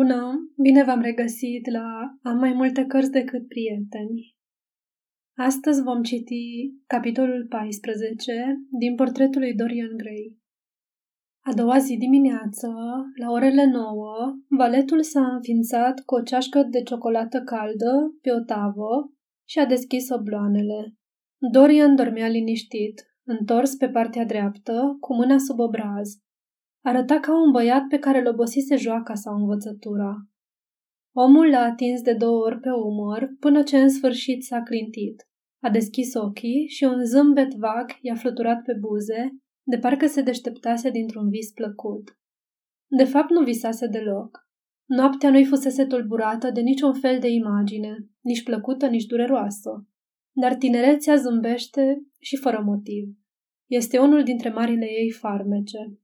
Bună! Bine v-am regăsit la Am mai multe cărți decât prieteni. Astăzi vom citi capitolul 14 din portretul lui Dorian Gray. A doua zi dimineață, la orele 9, valetul s-a înființat cu o ceașcă de ciocolată caldă pe o tavă și a deschis obloanele. Dorian dormea liniștit, întors pe partea dreaptă, cu mâna sub obraz. Arăta ca un băiat pe care îl obosise joaca sau învățătura. Omul l-a atins de două ori pe umăr, până ce în sfârșit s-a clintit. A deschis ochii și un zâmbet vag i-a fluturat pe buze, de parcă se deșteptase dintr-un vis plăcut. De fapt, nu visase deloc. Noaptea nu-i fusese tulburată de niciun fel de imagine, nici plăcută, nici dureroasă. Dar tinerețea zâmbește și fără motiv. Este unul dintre marile ei farmece.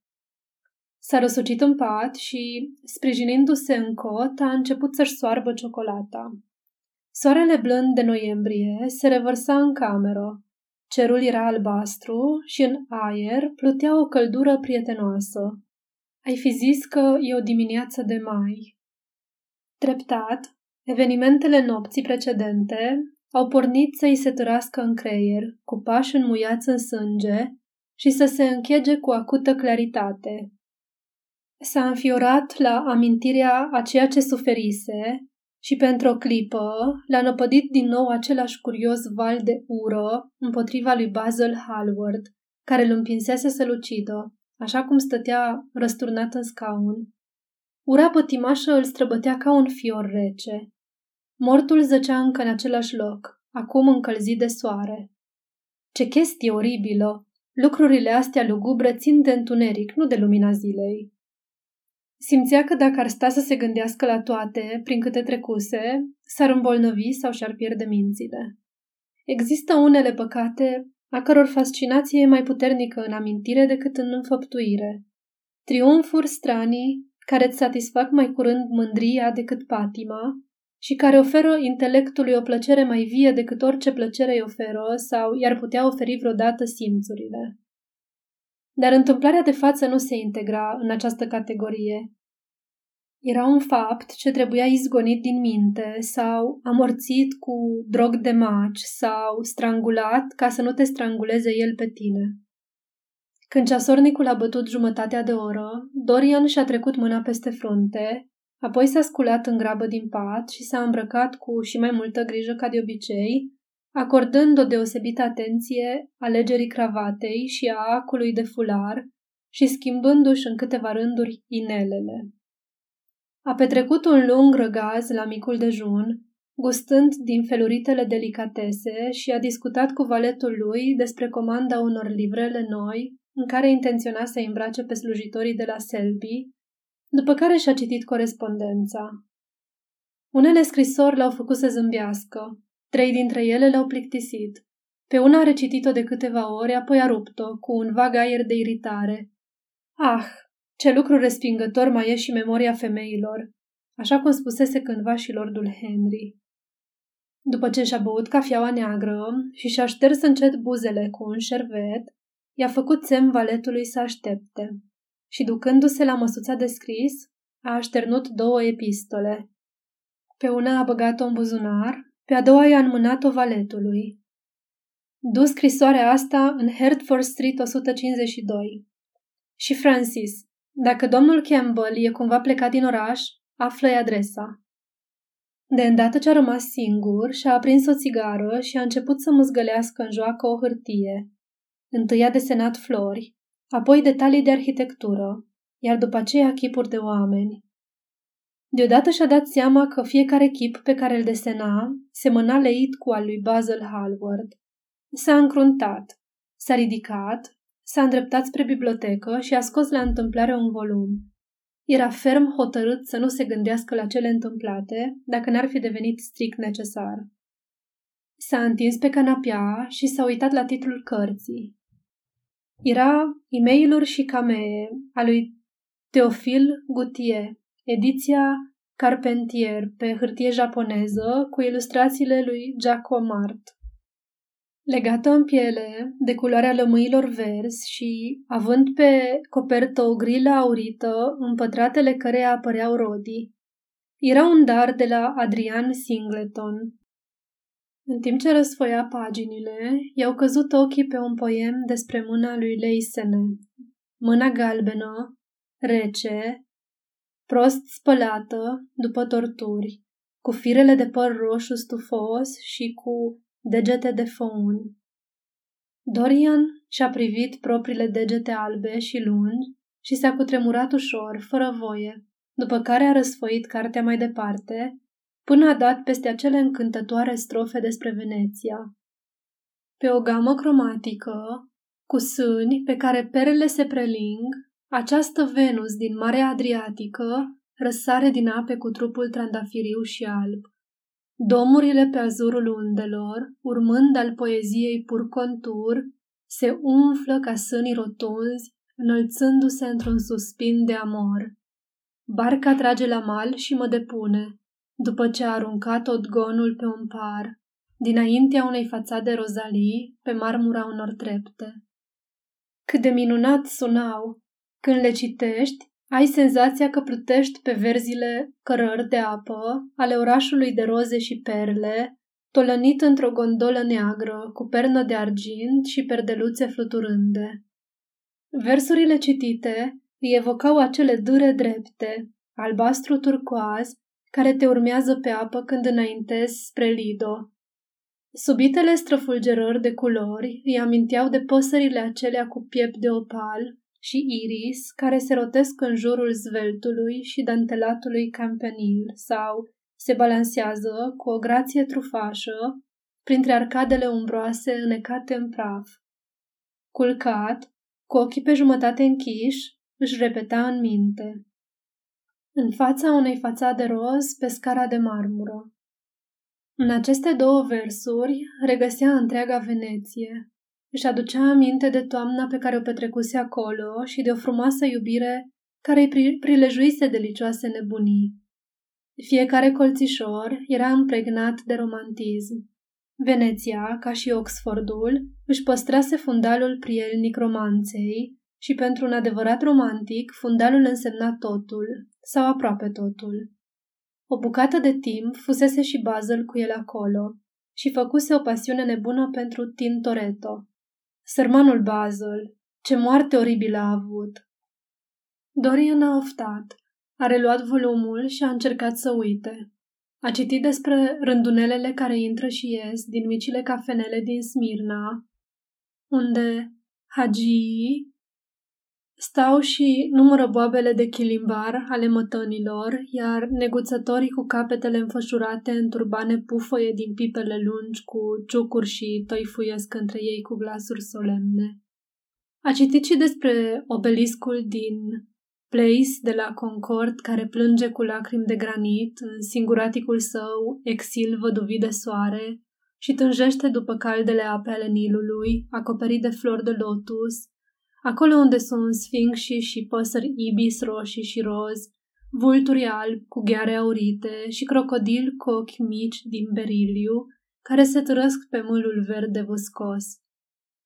S-a răsucit în pat și, sprijinindu-se în cot, a început să-și soarbă ciocolata. Soarele blând de noiembrie se revărsa în cameră. Cerul era albastru și în aer plutea o căldură prietenoasă. Ai fi zis că e o dimineață de mai. Treptat, evenimentele nopții precedente au pornit să-i se târască în creier, cu pași înmuiați în sânge și să se închege cu acută claritate. S-a înfiorat la amintirea a ceea ce suferise și pentru o clipă l-a năpădit din nou același curios val de ură împotriva lui Basil Hallward, care îl împinsese să-l ucidă, așa cum stătea răsturnat în scaun. Ura pătimașă îl străbătea ca un fior rece. Mortul zăcea încă în același loc, acum încălzit de soare. Ce chestie oribilă! Lucrurile astea lugubre țin de întuneric, nu de lumina zilei. Simțea că dacă ar sta să se gândească la toate, prin câte trecuse, s-ar îmbolnăvi sau și-ar pierde mințile. Există unele păcate a căror fascinație e mai puternică în amintire decât în înfăptuire. Triumfuri stranii care îți satisfac mai curând mândria decât patima și care oferă intelectului o plăcere mai vie decât orice plăcere îi oferă sau i-ar putea oferi vreodată simțurile. Dar întâmplarea de față nu se integra în această categorie. Era un fapt ce trebuia izgonit din minte sau amorțit cu drog de maci sau strangulat ca să nu te stranguleze el pe tine. Când ceasornicul a bătut jumătatea de oră, Dorian și-a trecut mâna peste frunte, apoi s-a sculat în grabă din pat și s-a îmbrăcat cu și mai multă grijă ca de obicei, acordând o deosebită atenție alegerii cravatei și a acului de fular și schimbându-și în câteva rânduri inelele. A petrecut un lung răgaz la micul dejun, gustând din feluritele delicatese și a discutat cu valetul lui despre comanda unor livrele noi în care intenționa să îmbrace pe slujitorii de la Selby, după care și-a citit corespondența. Unele scrisori l-au făcut să zâmbească, Trei dintre ele le-au plictisit. Pe una a recitit-o de câteva ori, apoi a rupt-o, cu un vag aer de iritare. Ah, ce lucru respingător mai e și memoria femeilor, așa cum spusese cândva și lordul Henry. După ce și-a băut cafeaua neagră și și-a șters încet buzele cu un șervet, i-a făcut semn valetului să aștepte și, ducându-se la măsuța de scris, a așternut două epistole. Pe una a băgat-o în buzunar pe a doua i-a înmânat-o valetului. Du scrisoarea asta în Hertford Street 152. Și Francis, dacă domnul Campbell e cumva plecat din oraș, află adresa. De îndată ce a rămas singur, și-a aprins o țigară și a început să mâzgălească în joacă o hârtie. Întâi a desenat flori, apoi detalii de arhitectură, iar după aceea chipuri de oameni. Deodată și-a dat seama că fiecare chip pe care îl desena semăna leit cu al lui Basil Hallward. S-a încruntat, s-a ridicat, s-a îndreptat spre bibliotecă și a scos la întâmplare un volum. Era ferm hotărât să nu se gândească la cele întâmplate, dacă n-ar fi devenit strict necesar. S-a întins pe canapea și s-a uitat la titlul cărții. Era e mail și camee a lui Teofil Gutier, ediția Carpentier pe hârtie japoneză cu ilustrațiile lui Giacomart. Legată în piele, de culoarea lămâilor verzi și având pe copertă o grilă aurită, în pătratele care apăreau rodii. Era un dar de la Adrian Singleton. În timp ce răsfoia paginile, i-au căzut ochii pe un poem despre mâna lui Leisene. Mâna galbenă, rece, prost spălată după torturi, cu firele de păr roșu stufos și cu degete de făun. Dorian și-a privit propriile degete albe și lungi și s-a cutremurat ușor, fără voie, după care a răsfoit cartea mai departe, până a dat peste acele încântătoare strofe despre Veneția. Pe o gamă cromatică, cu sâni pe care perele se preling, această Venus din Marea Adriatică răsare din ape cu trupul trandafiriu și alb. Domurile pe azurul undelor, urmând al poeziei pur contur, se umflă ca sânii rotunzi, înălțându-se într-un suspin de amor. Barca trage la mal și mă depune, după ce a aruncat odgonul pe un par, dinaintea unei fațade rozalii, pe marmura unor trepte. Cât de minunat sunau! Când le citești, ai senzația că plutești pe verzile cărări de apă ale orașului de roze și perle, tolănit într-o gondolă neagră, cu pernă de argint și perdeluțe fluturânde. Versurile citite îi evocau acele dure drepte, albastru turcoaz, care te urmează pe apă când înaintezi spre Lido. Subitele străfulgerări de culori îi aminteau de păsările acelea cu piept de opal și iris care se rotesc în jurul zveltului și dantelatului campanil sau se balansează cu o grație trufașă printre arcadele umbroase înecate în praf. Culcat, cu ochii pe jumătate închiși, își repeta în minte. În fața unei fațade roz pe scara de marmură. În aceste două versuri regăsea întreaga Veneție. Își aducea aminte de toamna pe care o petrecuse acolo și de o frumoasă iubire care îi prilejuise delicioase nebunii. Fiecare colțișor era împregnat de romantism. Veneția, ca și Oxfordul, își păstrase fundalul prielnic romanței și pentru un adevărat romantic, fundalul însemna totul, sau aproape totul. O bucată de timp fusese și Basil cu el acolo și făcuse o pasiune nebună pentru Tintoretto. Sărmanul Basil, ce moarte oribilă a avut! Dorian a oftat, a reluat volumul și a încercat să uite. A citit despre rândunelele care intră și ies din micile cafenele din Smirna, unde hagii stau și numără boabele de chilimbar ale mătănilor, iar neguțătorii cu capetele înfășurate în turbane pufăie din pipele lungi cu ciucuri și tăifuiesc între ei cu glasuri solemne. A citit și despre obeliscul din Place de la Concord care plânge cu lacrimi de granit în singuraticul său exil văduvit de soare și tânjește după caldele ape ale Nilului, acoperit de flori de lotus, acolo unde sunt sfinxi și păsări ibis roșii și roz, vulturi albi cu gheare aurite și crocodili cu ochi mici din beriliu, care se trăsc pe mâlul verde văscos.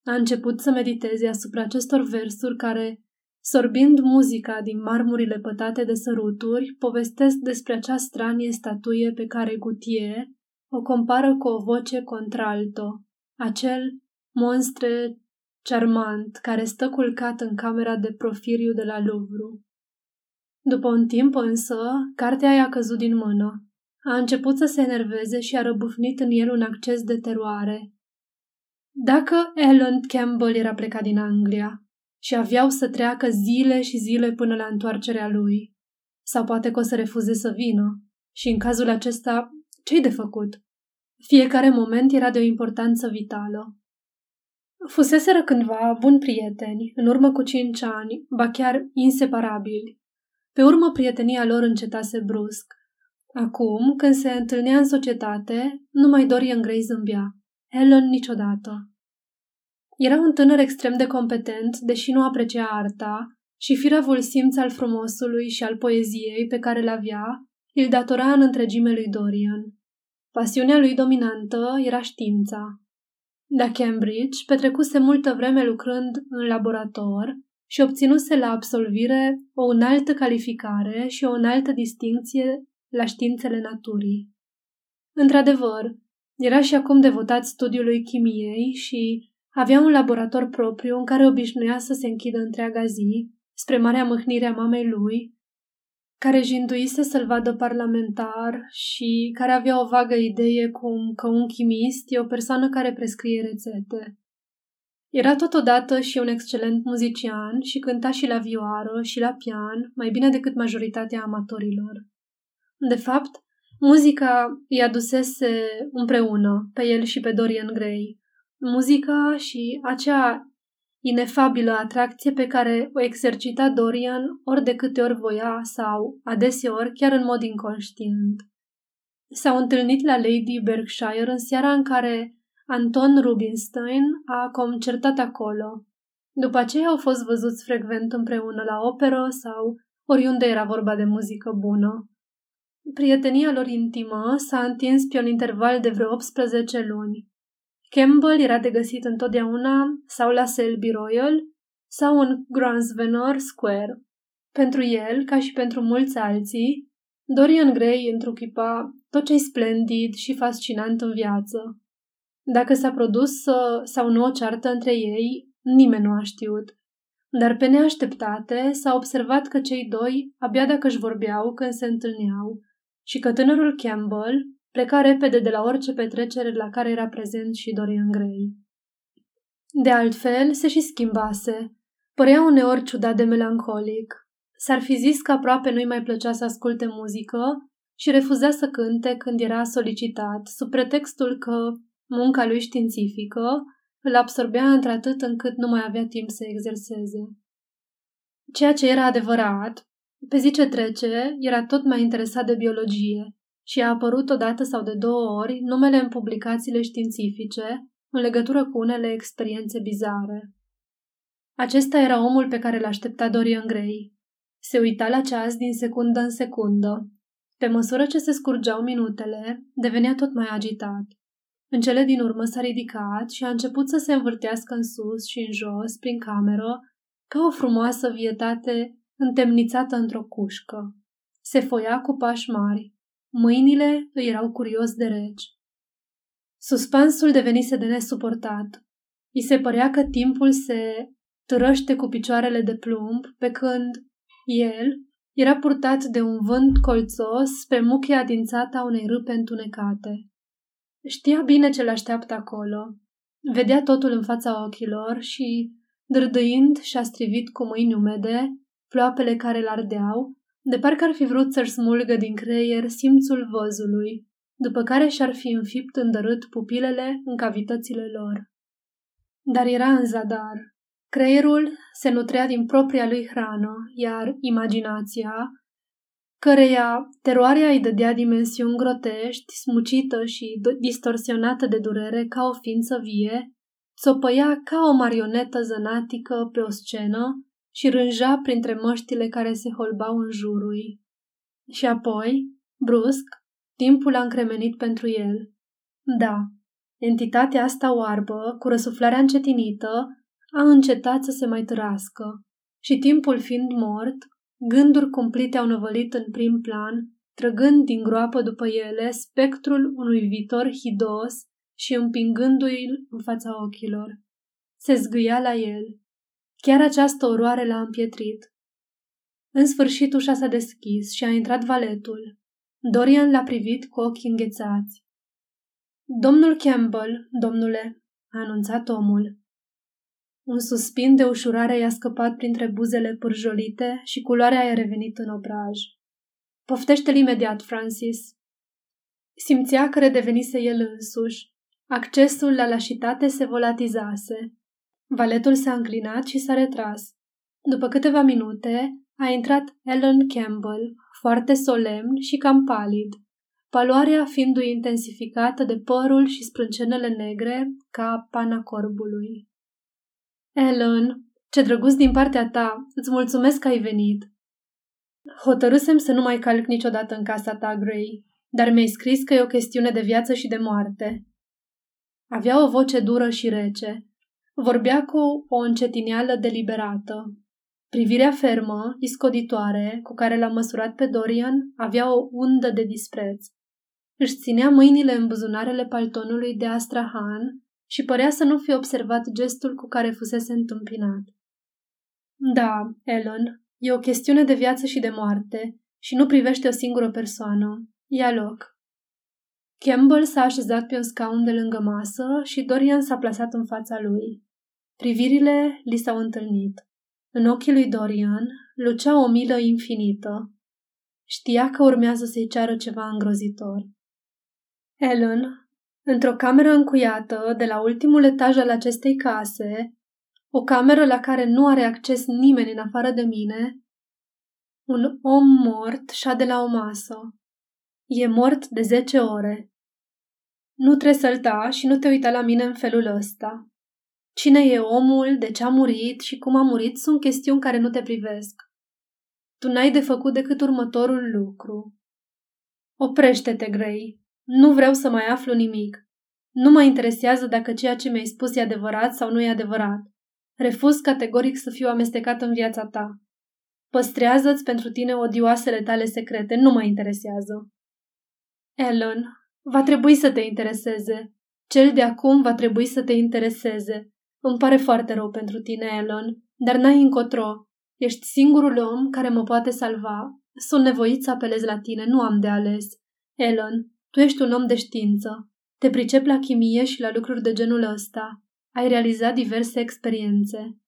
A început să mediteze asupra acestor versuri care Sorbind muzica din marmurile pătate de săruturi, povestesc despre acea stranie statuie pe care Gutie o compară cu o voce contralto, acel monstre charmant care stă culcat în camera de profiriu de la Louvre. După un timp însă, cartea i-a căzut din mână. A început să se enerveze și a răbufnit în el un acces de teroare. Dacă Ellen Campbell era plecat din Anglia, și aveau să treacă zile și zile până la întoarcerea lui. Sau poate că o să refuze să vină. Și în cazul acesta, ce-i de făcut? Fiecare moment era de o importanță vitală. Fuseseră cândva buni prieteni, în urmă cu cinci ani, ba chiar inseparabili. Pe urmă prietenia lor încetase brusc. Acum, când se întâlnea în societate, nu mai Dorian Gray zâmbea. Helen niciodată. Era un tânăr extrem de competent, deși nu aprecia arta, și firavul simț al frumosului și al poeziei pe care le avea, îl datora în întregime lui Dorian. Pasiunea lui dominantă era știința. La Cambridge petrecuse multă vreme lucrând în laborator și obținuse la absolvire o înaltă calificare și o înaltă distinție la științele naturii. Într-adevăr, era și acum devotat studiului chimiei și avea un laborator propriu în care obișnuia să se închidă întreaga zi, spre marea mâhnire a mamei lui, care jinduise să-l vadă parlamentar și care avea o vagă idee cum că un chimist e o persoană care prescrie rețete. Era totodată și un excelent muzician și cânta și la vioară și la pian, mai bine decât majoritatea amatorilor. De fapt, muzica i adusese împreună pe el și pe Dorian Gray. Muzica și acea inefabilă atracție pe care o exercita Dorian ori de câte ori voia sau, adeseori, chiar în mod inconștient. S-au întâlnit la Lady Berkshire în seara în care Anton Rubinstein a concertat acolo. După aceea au fost văzuți frecvent împreună la operă sau oriunde era vorba de muzică bună. Prietenia lor intimă s-a întins pe un interval de vreo 18 luni. Campbell era de găsit întotdeauna sau la Selby Royal sau în Grosvenor Square. Pentru el, ca și pentru mulți alții, Dorian Gray întruchipa tot ce splendid și fascinant în viață. Dacă s-a produs sau nu o ceartă între ei, nimeni nu a știut. Dar pe neașteptate s-a observat că cei doi abia dacă își vorbeau când se întâlneau și că tânărul Campbell pleca repede de la orice petrecere la care era prezent și Dorian Gray. De altfel, se și schimbase. Părea uneori ciudat de melancolic. S-ar fi zis că aproape nu-i mai plăcea să asculte muzică și refuza să cânte când era solicitat, sub pretextul că Munca lui științifică îl absorbea într-atât încât nu mai avea timp să exerseze. Ceea ce era adevărat, pe zi ce trece, era tot mai interesat de biologie și a apărut odată sau de două ori numele în publicațiile științifice în legătură cu unele experiențe bizare. Acesta era omul pe care l-aștepta Dorian Gray. Se uita la ceas din secundă în secundă. Pe măsură ce se scurgeau minutele, devenea tot mai agitat. În cele din urmă s-a ridicat și a început să se învârtească în sus și în jos, prin cameră, ca o frumoasă vietate întemnițată într-o cușcă. Se foia cu pași mari. Mâinile îi erau curios de reci. Suspansul devenise de nesuportat. I se părea că timpul se târăște cu picioarele de plumb, pe când el era purtat de un vânt colțos spre muchia adințată a unei râpe întunecate. Știa bine ce l-așteaptă acolo. Vedea totul în fața ochilor și, dârdâind și-a strivit cu mâini umede, ploapele care l-ardeau, de parcă ar fi vrut să-și smulgă din creier simțul văzului, după care și-ar fi înfipt îndărât pupilele în cavitățile lor. Dar era în zadar. Creierul se nutrea din propria lui hrană, iar imaginația, căreia teroarea îi dădea dimensiuni grotești, smucită și distorsionată de durere ca o ființă vie, țopăia ca o marionetă zănatică pe o scenă și rânja printre măștile care se holbau în jurul ei. Și apoi, brusc, timpul a încremenit pentru el. Da, entitatea asta oarbă, cu răsuflarea încetinită, a încetat să se mai târască și timpul fiind mort, Gânduri cumplite au năvălit în prim plan, trăgând din groapă după ele spectrul unui viitor hidos și împingându-i în fața ochilor. Se zgâia la el. Chiar această oroare l-a împietrit. În sfârșit ușa s-a deschis și a intrat valetul. Dorian l-a privit cu ochii înghețați. Domnul Campbell, domnule, a anunțat omul. Un suspin de ușurare i-a scăpat printre buzele pârjolite și culoarea i-a revenit în obraj. Poftește-l imediat, Francis. Simțea că redevenise el însuși. Accesul la lașitate se volatizase. Valetul s-a înclinat și s-a retras. După câteva minute, a intrat Ellen Campbell, foarte solemn și cam palid, paloarea fiindu-i intensificată de părul și sprâncenele negre ca pana corbului. Ellen, ce drăguț din partea ta, îți mulțumesc că ai venit. Hotărâsem să nu mai calc niciodată în casa ta, Gray, dar mi-ai scris că e o chestiune de viață și de moarte. Avea o voce dură și rece. Vorbea cu o încetineală deliberată. Privirea fermă, iscoditoare, cu care l-a măsurat pe Dorian, avea o undă de dispreț. Își ținea mâinile în buzunarele paltonului de Astrahan și părea să nu fi observat gestul cu care fusese întâmpinat. Da, Ellen, e o chestiune de viață și de moarte și nu privește o singură persoană. Ia loc. Campbell s-a așezat pe un scaun de lângă masă și Dorian s-a plasat în fața lui. Privirile li s-au întâlnit. În ochii lui Dorian lucea o milă infinită. Știa că urmează să-i ceară ceva îngrozitor. Ellen, într-o cameră încuiată de la ultimul etaj al acestei case, o cameră la care nu are acces nimeni în afară de mine, un om mort șade la o masă. E mort de zece ore. Nu trebuie sălta și nu te uita la mine în felul ăsta. Cine e omul, de ce a murit și cum a murit sunt chestiuni care nu te privesc. Tu n-ai de făcut decât următorul lucru. Oprește-te, Grey. Nu vreau să mai aflu nimic. Nu mă interesează dacă ceea ce mi-ai spus e adevărat sau nu e adevărat. Refuz categoric să fiu amestecat în viața ta. Păstrează-ți pentru tine odioasele tale secrete, nu mă interesează. Ellen, va trebui să te intereseze. Cel de acum va trebui să te intereseze. Îmi pare foarte rău pentru tine, Ellen, dar n-ai încotro. Ești singurul om care mă poate salva. Sunt nevoit să apelez la tine, nu am de ales. Ellen, tu ești un om de știință. Te pricep la chimie și la lucruri de genul ăsta. Ai realizat diverse experiențe.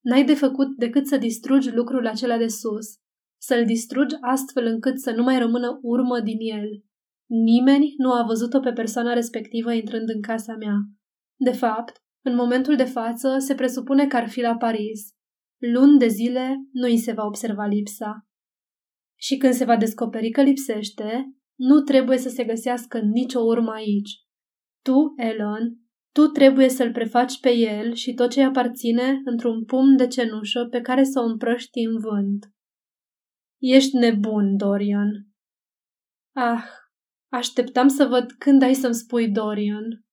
N-ai de făcut decât să distrugi lucrul acela de sus, să-l distrugi astfel încât să nu mai rămână urmă din el. Nimeni nu a văzut-o pe persoana respectivă intrând în casa mea. De fapt, în momentul de față, se presupune că ar fi la Paris. Luni de zile nu îi se va observa lipsa. Și când se va descoperi că lipsește, nu trebuie să se găsească nicio urmă aici. Tu, Ellen, tu trebuie să-l prefaci pe el și tot ce îi aparține într-un pumn de cenușă pe care să o împrăști în vânt. Ești nebun, Dorian. Ah, așteptam să văd când ai să-mi spui Dorian.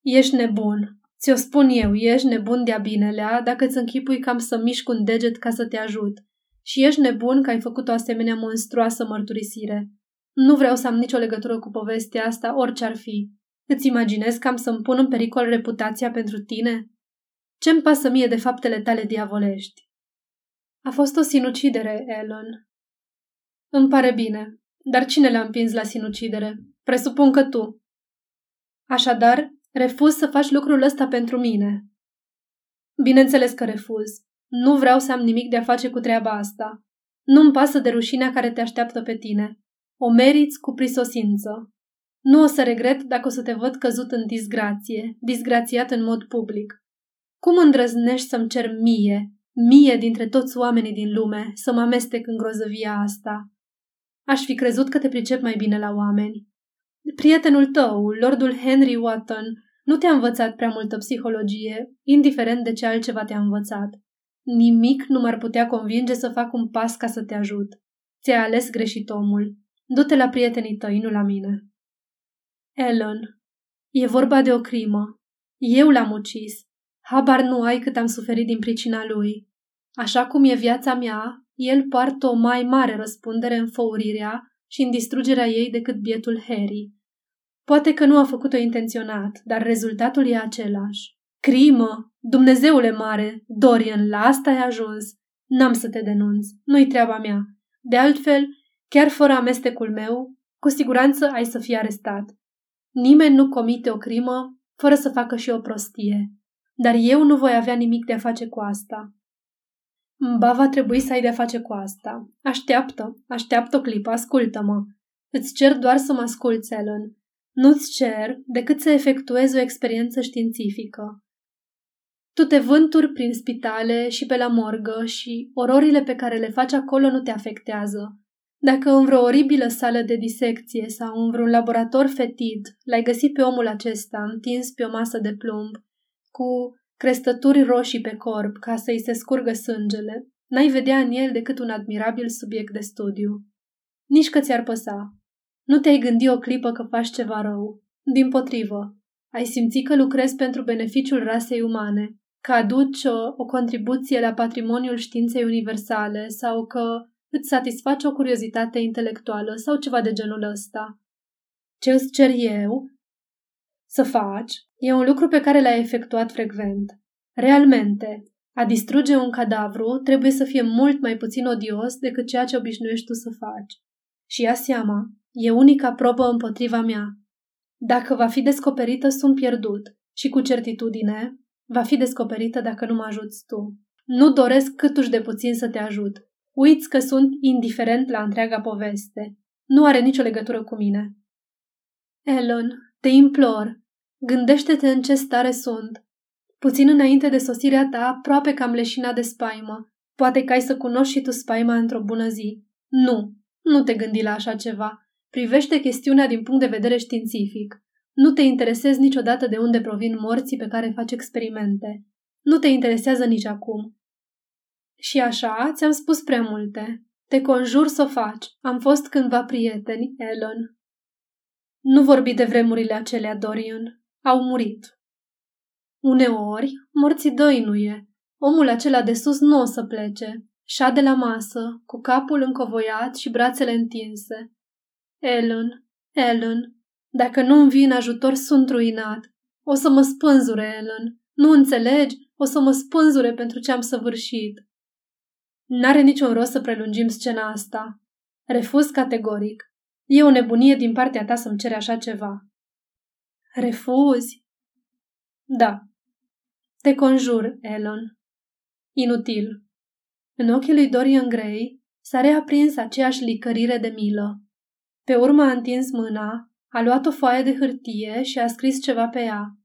Ești nebun. Ți-o spun eu, ești nebun de-a binelea dacă îți închipui cam să mișc un deget ca să te ajut. Și ești nebun că ai făcut o asemenea monstruoasă mărturisire. Nu vreau să am nicio legătură cu povestea asta, orice ar fi. Îți imaginezi că am să-mi pun în pericol reputația pentru tine? Ce-mi pasă mie de faptele tale diavolești? A fost o sinucidere, Ellen. Îmi pare bine, dar cine l-a împins la sinucidere? Presupun că tu. Așadar, refuz să faci lucrul ăsta pentru mine. Bineînțeles că refuz. Nu vreau să am nimic de a face cu treaba asta. Nu-mi pasă de rușinea care te așteaptă pe tine. O meriți cu prisosință. Nu o să regret dacă o să te văd căzut în disgrație, disgrațiat în mod public. Cum îndrăznești să-mi cer mie, mie dintre toți oamenii din lume, să mă amestec în grozăvia asta? Aș fi crezut că te pricep mai bine la oameni. Prietenul tău, Lordul Henry Wotton, nu te-a învățat prea multă psihologie, indiferent de ce altceva te-a învățat. Nimic nu m-ar putea convinge să fac un pas ca să te ajut. Ți-ai ales greșit omul. Du-te la prietenii tăi, nu la mine. Ellen, e vorba de o crimă. Eu l-am ucis. Habar nu ai cât am suferit din pricina lui. Așa cum e viața mea, el poartă o mai mare răspundere în făurirea și în distrugerea ei decât bietul Harry. Poate că nu a făcut-o intenționat, dar rezultatul e același. Crimă! Dumnezeule mare! Dorian, la asta ai ajuns. N-am să te denunț. Nu-i treaba mea. De altfel, chiar fără amestecul meu, cu siguranță ai să fii arestat. Nimeni nu comite o crimă fără să facă și o prostie. Dar eu nu voi avea nimic de a face cu asta. Ba, va trebui să ai de-a face cu asta. Așteaptă, așteaptă o clipă, ascultă-mă. Îți cer doar să mă asculți, Ellen. Nu-ți cer decât să efectuezi o experiență științifică. Tu te vânturi prin spitale și pe la morgă și ororile pe care le faci acolo nu te afectează. Dacă în vreo oribilă sală de disecție sau în vreun laborator fetid l-ai găsit pe omul acesta întins pe o masă de plumb, cu crestături roșii pe corp ca să-i se scurgă sângele, n-ai vedea în el decât un admirabil subiect de studiu. Nici că ți-ar păsa. Nu te-ai gândi o clipă că faci ceva rău. Din potrivă, ai simțit că lucrezi pentru beneficiul rasei umane, că aduci o, o contribuție la patrimoniul științei universale sau că îți satisface o curiozitate intelectuală sau ceva de genul ăsta. Ce îți cer eu să faci e un lucru pe care l-ai efectuat frecvent. Realmente, a distruge un cadavru trebuie să fie mult mai puțin odios decât ceea ce obișnuiești tu să faci. Și ia seama, e unica probă împotriva mea. Dacă va fi descoperită, sunt pierdut și cu certitudine va fi descoperită dacă nu mă ajuți tu. Nu doresc câtuși de puțin să te ajut. Uiți că sunt indiferent la întreaga poveste. Nu are nicio legătură cu mine. Ellen, te implor, gândește-te în ce stare sunt. Puțin înainte de sosirea ta, aproape că am leșinat de spaimă. Poate că ai să cunoști și tu spaima într-o bună zi. Nu, nu te gândi la așa ceva. Privește chestiunea din punct de vedere științific. Nu te interesezi niciodată de unde provin morții pe care faci experimente. Nu te interesează nici acum. Și așa ți-am spus prea multe. Te conjur să o faci. Am fost cândva prieteni, Ellen. Nu vorbi de vremurile acelea, Dorian. Au murit. Uneori, morții dăinuie. Omul acela de sus nu o să plece. Șade la masă, cu capul încovoiat și brațele întinse. Ellen, Ellen, dacă nu-mi vin ajutor, sunt ruinat. O să mă spânzure, Ellen. Nu înțelegi? O să mă spânzure pentru ce am săvârșit. N-are niciun rost să prelungim scena asta. Refuz categoric. E o nebunie din partea ta să-mi cere așa ceva. Refuzi? Da. Te conjur, Ellen. Inutil. În ochii lui Dorian Gray s-a reaprins aceeași licărire de milă. Pe urmă a întins mâna, a luat o foaie de hârtie și a scris ceva pe ea.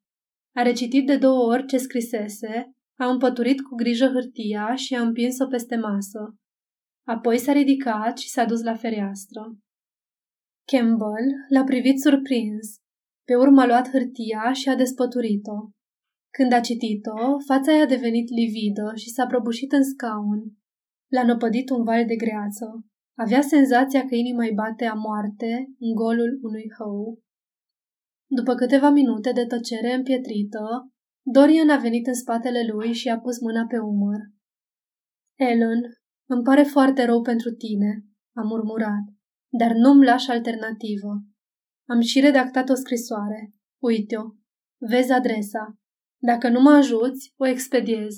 A recitit de două ori ce scrisese, a împăturit cu grijă hârtia și a împins-o peste masă. Apoi s-a ridicat și s-a dus la fereastră. Campbell l-a privit surprins. Pe urmă a luat hârtia și a despăturit-o. Când a citit-o, fața i-a devenit lividă și s-a prăbușit în scaun. L-a năpădit un val de greață. Avea senzația că inima îi bate a moarte în golul unui hău. După câteva minute de tăcere împietrită, Dorian a venit în spatele lui și a pus mâna pe umăr. Ellen, îmi pare foarte rău pentru tine, a murmurat, dar nu-mi lași alternativă. Am și redactat o scrisoare. Uite-o. Vezi adresa. Dacă nu mă ajuți, o expediez.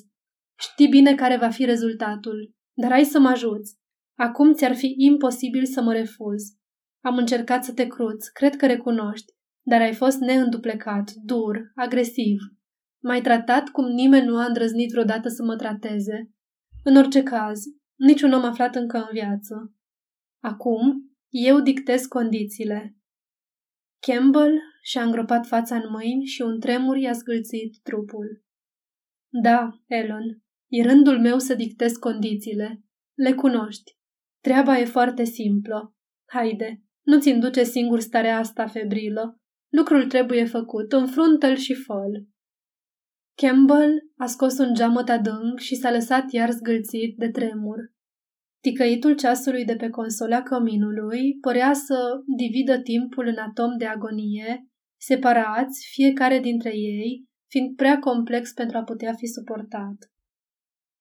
Știi bine care va fi rezultatul, dar ai să mă ajuți. Acum ți-ar fi imposibil să mă refuz. Am încercat să te cruți, cred că recunoști, dar ai fost neînduplecat, dur, agresiv. M-ai tratat cum nimeni nu a îndrăznit vreodată să mă trateze. În orice caz, niciun om aflat încă în viață. Acum, eu dictez condițiile. Campbell și-a îngropat fața în mâini și un tremur i-a zgâlțit trupul. Da, Elon, e rândul meu să dictez condițiile. Le cunoști. Treaba e foarte simplă. Haide, nu-ți induce singur starea asta febrilă. Lucrul trebuie făcut, înfruntă-l și fă Campbell a scos un geamăt adânc și s-a lăsat iar zgâlțit de tremur. Ticăitul ceasului de pe consola căminului părea să dividă timpul în atom de agonie, separați fiecare dintre ei, fiind prea complex pentru a putea fi suportat.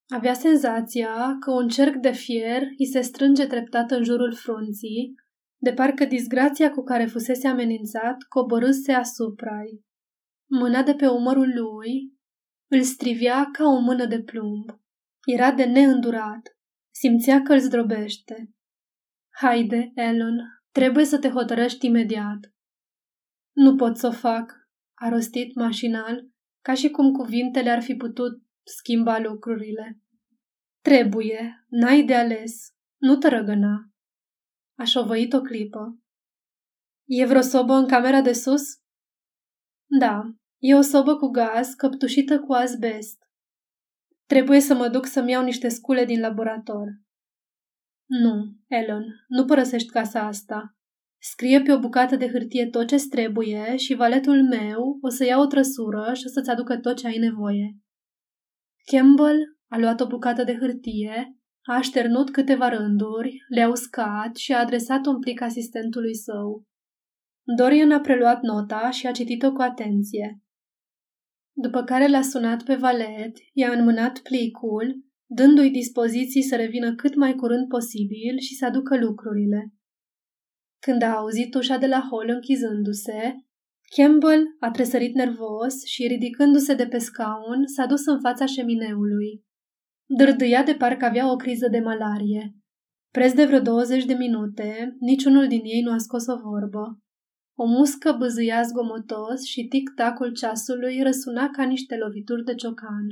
Avea senzația că un cerc de fier îi se strânge treptat în jurul frunții, de parcă disgrația cu care fusese amenințat coborâse asupra-i. Mâna de pe umărul lui îl strivea ca o mână de plumb. Era de neîndurat. Simțea că îl zdrobește. Haide, Ellen, trebuie să te hotărăști imediat. Nu pot să o fac, a rostit mașinal, ca și cum cuvintele ar fi putut schimba lucrurile. Trebuie, n-ai de ales, nu te răgăna. A șovăit o clipă. E vreo sobă în camera de sus? Da, e o sobă cu gaz căptușită cu azbest. Trebuie să mă duc să-mi iau niște scule din laborator. Nu, Ellen, nu părăsești casa asta. Scrie pe o bucată de hârtie tot ce trebuie și valetul meu o să ia o trăsură și o să-ți aducă tot ce ai nevoie. Campbell a luat o bucată de hârtie, a așternut câteva rânduri, le-a uscat și a adresat un plic asistentului său. Dorian a preluat nota și a citit-o cu atenție. După care l-a sunat pe valet, i-a înmânat plicul, dându-i dispoziții să revină cât mai curând posibil și să aducă lucrurile. Când a auzit ușa de la hol închizându-se, Campbell a tresărit nervos și, ridicându-se de pe scaun, s-a dus în fața șemineului. Dârdâia de parcă avea o criză de malarie. Preț de vreo 20 de minute, niciunul din ei nu a scos o vorbă. O muscă băzâia zgomotos și tic-tacul ceasului răsuna ca niște lovituri de ciocan.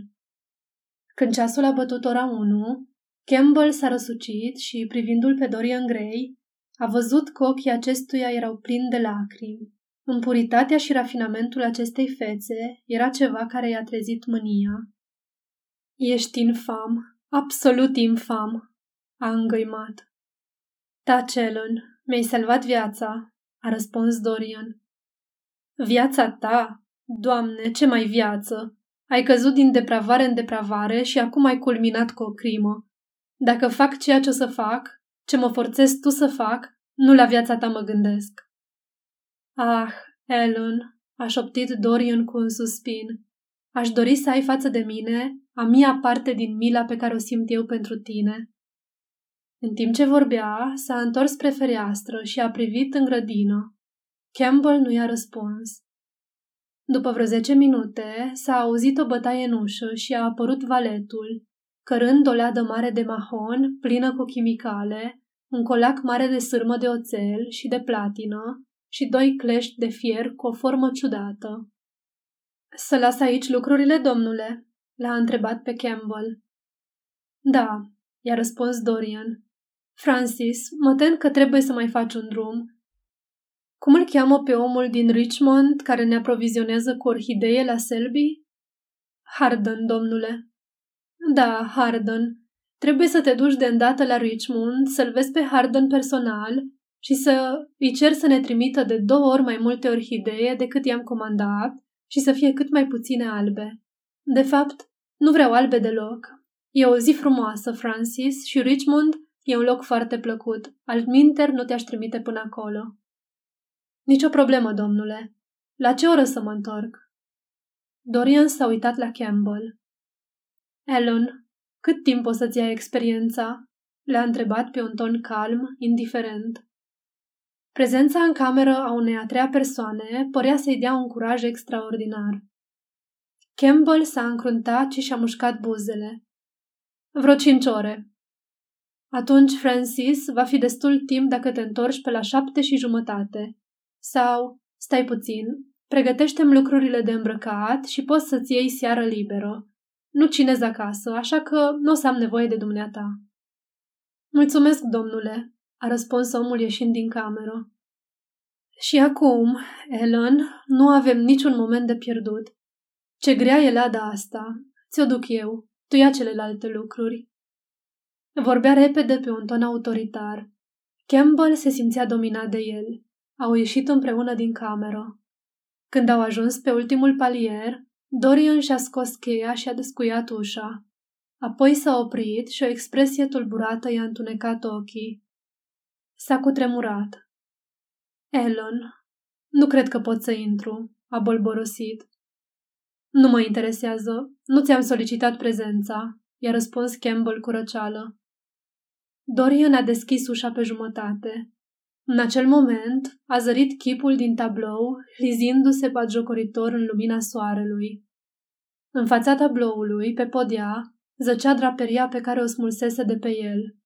Când ceasul a bătut ora 1, Campbell s-a răsucit și, privindu-l pe Dorian Gray, a văzut că ochii acestuia erau plini de lacrimi. În puritatea și rafinamentul acestei fețe era ceva care i-a trezit mânia. Ești infam, absolut infam, a îngăimat. Taci, Ellen, mi-ai salvat viața, a răspuns Dorian. Viața ta? Doamne, ce mai viață! Ai căzut din depravare în depravare și acum ai culminat cu o crimă. Dacă fac ceea ce o să fac, ce mă forțez tu să fac, nu la viața ta mă gândesc. Ah, Ellen, a șoptit Dorian cu un suspin. Aș dori să ai față de mine a mia parte din mila pe care o simt eu pentru tine. În timp ce vorbea, s-a întors spre fereastră și a privit în grădină. Campbell nu i-a răspuns. După vreo zece minute, s-a auzit o bătaie în ușă și a apărut valetul, cărând o leadă mare de mahon, plină cu chimicale, un colac mare de sârmă de oțel și de platină și doi clești de fier cu o formă ciudată. Să las aici lucrurile, domnule?" l-a întrebat pe Campbell. Da, i-a răspuns Dorian. Francis, mă tem că trebuie să mai faci un drum. Cum îl cheamă pe omul din Richmond care ne aprovizionează cu orhidee la Selby? Harden, domnule. Da, Harden. Trebuie să te duci de îndată la Richmond, să-l vezi pe Harden personal și să îi cer să ne trimită de două ori mai multe orhidee decât i-am comandat și să fie cât mai puține albe. De fapt, nu vreau albe deloc. E o zi frumoasă, Francis, și Richmond e un loc foarte plăcut. Altminter nu te-aș trimite până acolo. Nicio problemă, domnule. La ce oră să mă întorc? Dorian s-a uitat la Campbell. Ellen, cât timp o să-ți ia experiența? Le-a întrebat pe un ton calm, indiferent. Prezența în cameră a unei a treia persoane părea să-i dea un curaj extraordinar. Campbell s-a încruntat și și-a mușcat buzele. Vreo cinci ore. Atunci, Francis, va fi destul timp dacă te întorci pe la șapte și jumătate. Sau, stai puțin, pregătește-mi lucrurile de îmbrăcat și poți să-ți iei seară liberă. Nu cinez acasă, așa că nu o să am nevoie de dumneata. Mulțumesc, domnule, a răspuns omul ieșind din cameră. Și acum, Ellen, nu avem niciun moment de pierdut. Ce grea e lada asta. Ți-o duc eu. Tu ia celelalte lucruri. Vorbea repede pe un ton autoritar. Campbell se simțea dominat de el. Au ieșit împreună din cameră. Când au ajuns pe ultimul palier, Dorian și-a scos cheia și a descuiat ușa. Apoi s-a oprit și o expresie tulburată i-a întunecat ochii. S-a cutremurat. Ellen, nu cred că pot să intru, a bolborosit. Nu mă interesează. Nu ți-am solicitat prezența, i-a răspuns Campbell cu răceală. Dorian a deschis ușa pe jumătate. În acel moment a zărit chipul din tablou, lizindu-se batjocoritor în lumina soarelui. În fața tabloului, pe podea, zăcea draperia pe care o smulsese de pe el.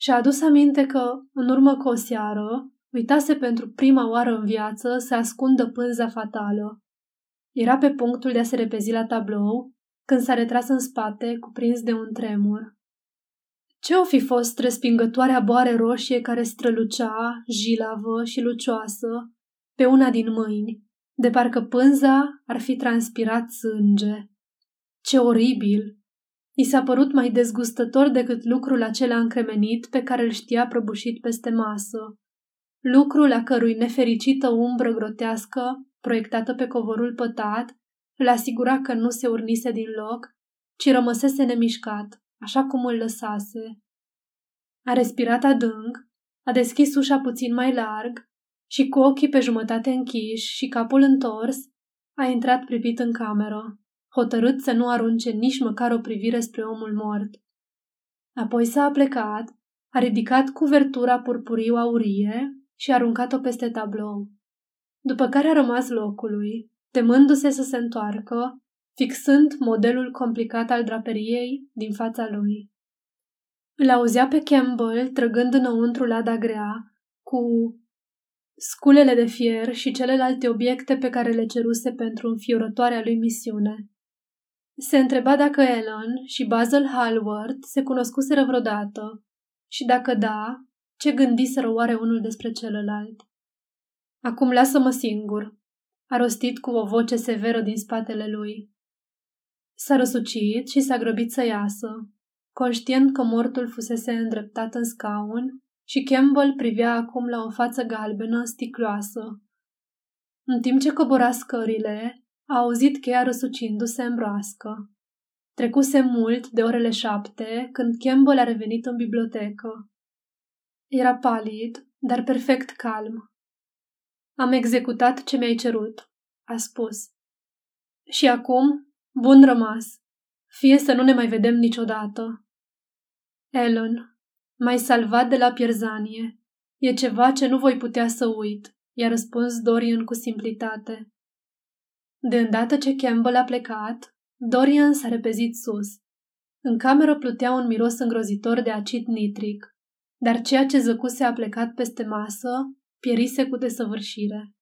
Și-a adus aminte că, în urmă cu o seară, uitase pentru prima oară în viață să ascundă pânza fatală. Era pe punctul de a se repezi la tablou, când s-a retras în spate, cuprins de un tremur. Ce o fi fost respingătoarea boare roșie care strălucea, jilavă și lucioasă, pe una din mâini, de parcă pânza ar fi transpirat sânge. Ce oribil! I s-a părut mai dezgustător decât lucrul acela încremenit pe care îl știa prăbușit peste masă. Lucrul a cărui nefericită umbră grotească proiectată pe covorul pătat, îl asigura că nu se urnise din loc, ci rămăsese nemișcat, așa cum îl lăsase. A respirat adânc, a deschis ușa puțin mai larg și cu ochii pe jumătate închiși și capul întors, a intrat privit în cameră, hotărât să nu arunce nici măcar o privire spre omul mort. Apoi s-a plecat, a ridicat cuvertura purpuriu aurie și a aruncat-o peste tablou. După care a rămas locului, temându-se să se întoarcă, fixând modelul complicat al draperiei din fața lui. Îl auzea pe Campbell trăgând înăuntru lada grea, cu sculele de fier și celelalte obiecte pe care le ceruse pentru înfiorătoarea lui misiune. Se întreba dacă Ellen și Basil Hallward se cunoscuseră vreodată și dacă da, ce gândiseră oare unul despre celălalt. Acum lasă-mă singur, a rostit cu o voce severă din spatele lui. S-a răsucit și s-a grăbit să iasă, conștient că mortul fusese îndreptat în scaun și Campbell privea acum la o față galbenă, sticloasă. În timp ce cobora scările, a auzit cheia răsucindu-se în broască. Trecuse mult de orele șapte când Campbell a revenit în bibliotecă. Era palid, dar perfect calm. Am executat ce mi-ai cerut, a spus. Și acum, bun rămas, fie să nu ne mai vedem niciodată. Ellen, m-ai salvat de la pierzanie. E ceva ce nu voi putea să uit, i-a răspuns Dorian cu simplitate. De îndată ce Campbell a plecat, Dorian s-a repezit sus. În cameră plutea un miros îngrozitor de acid nitric, dar ceea ce zăcuse a plecat peste masă pierise cu desăvârșire.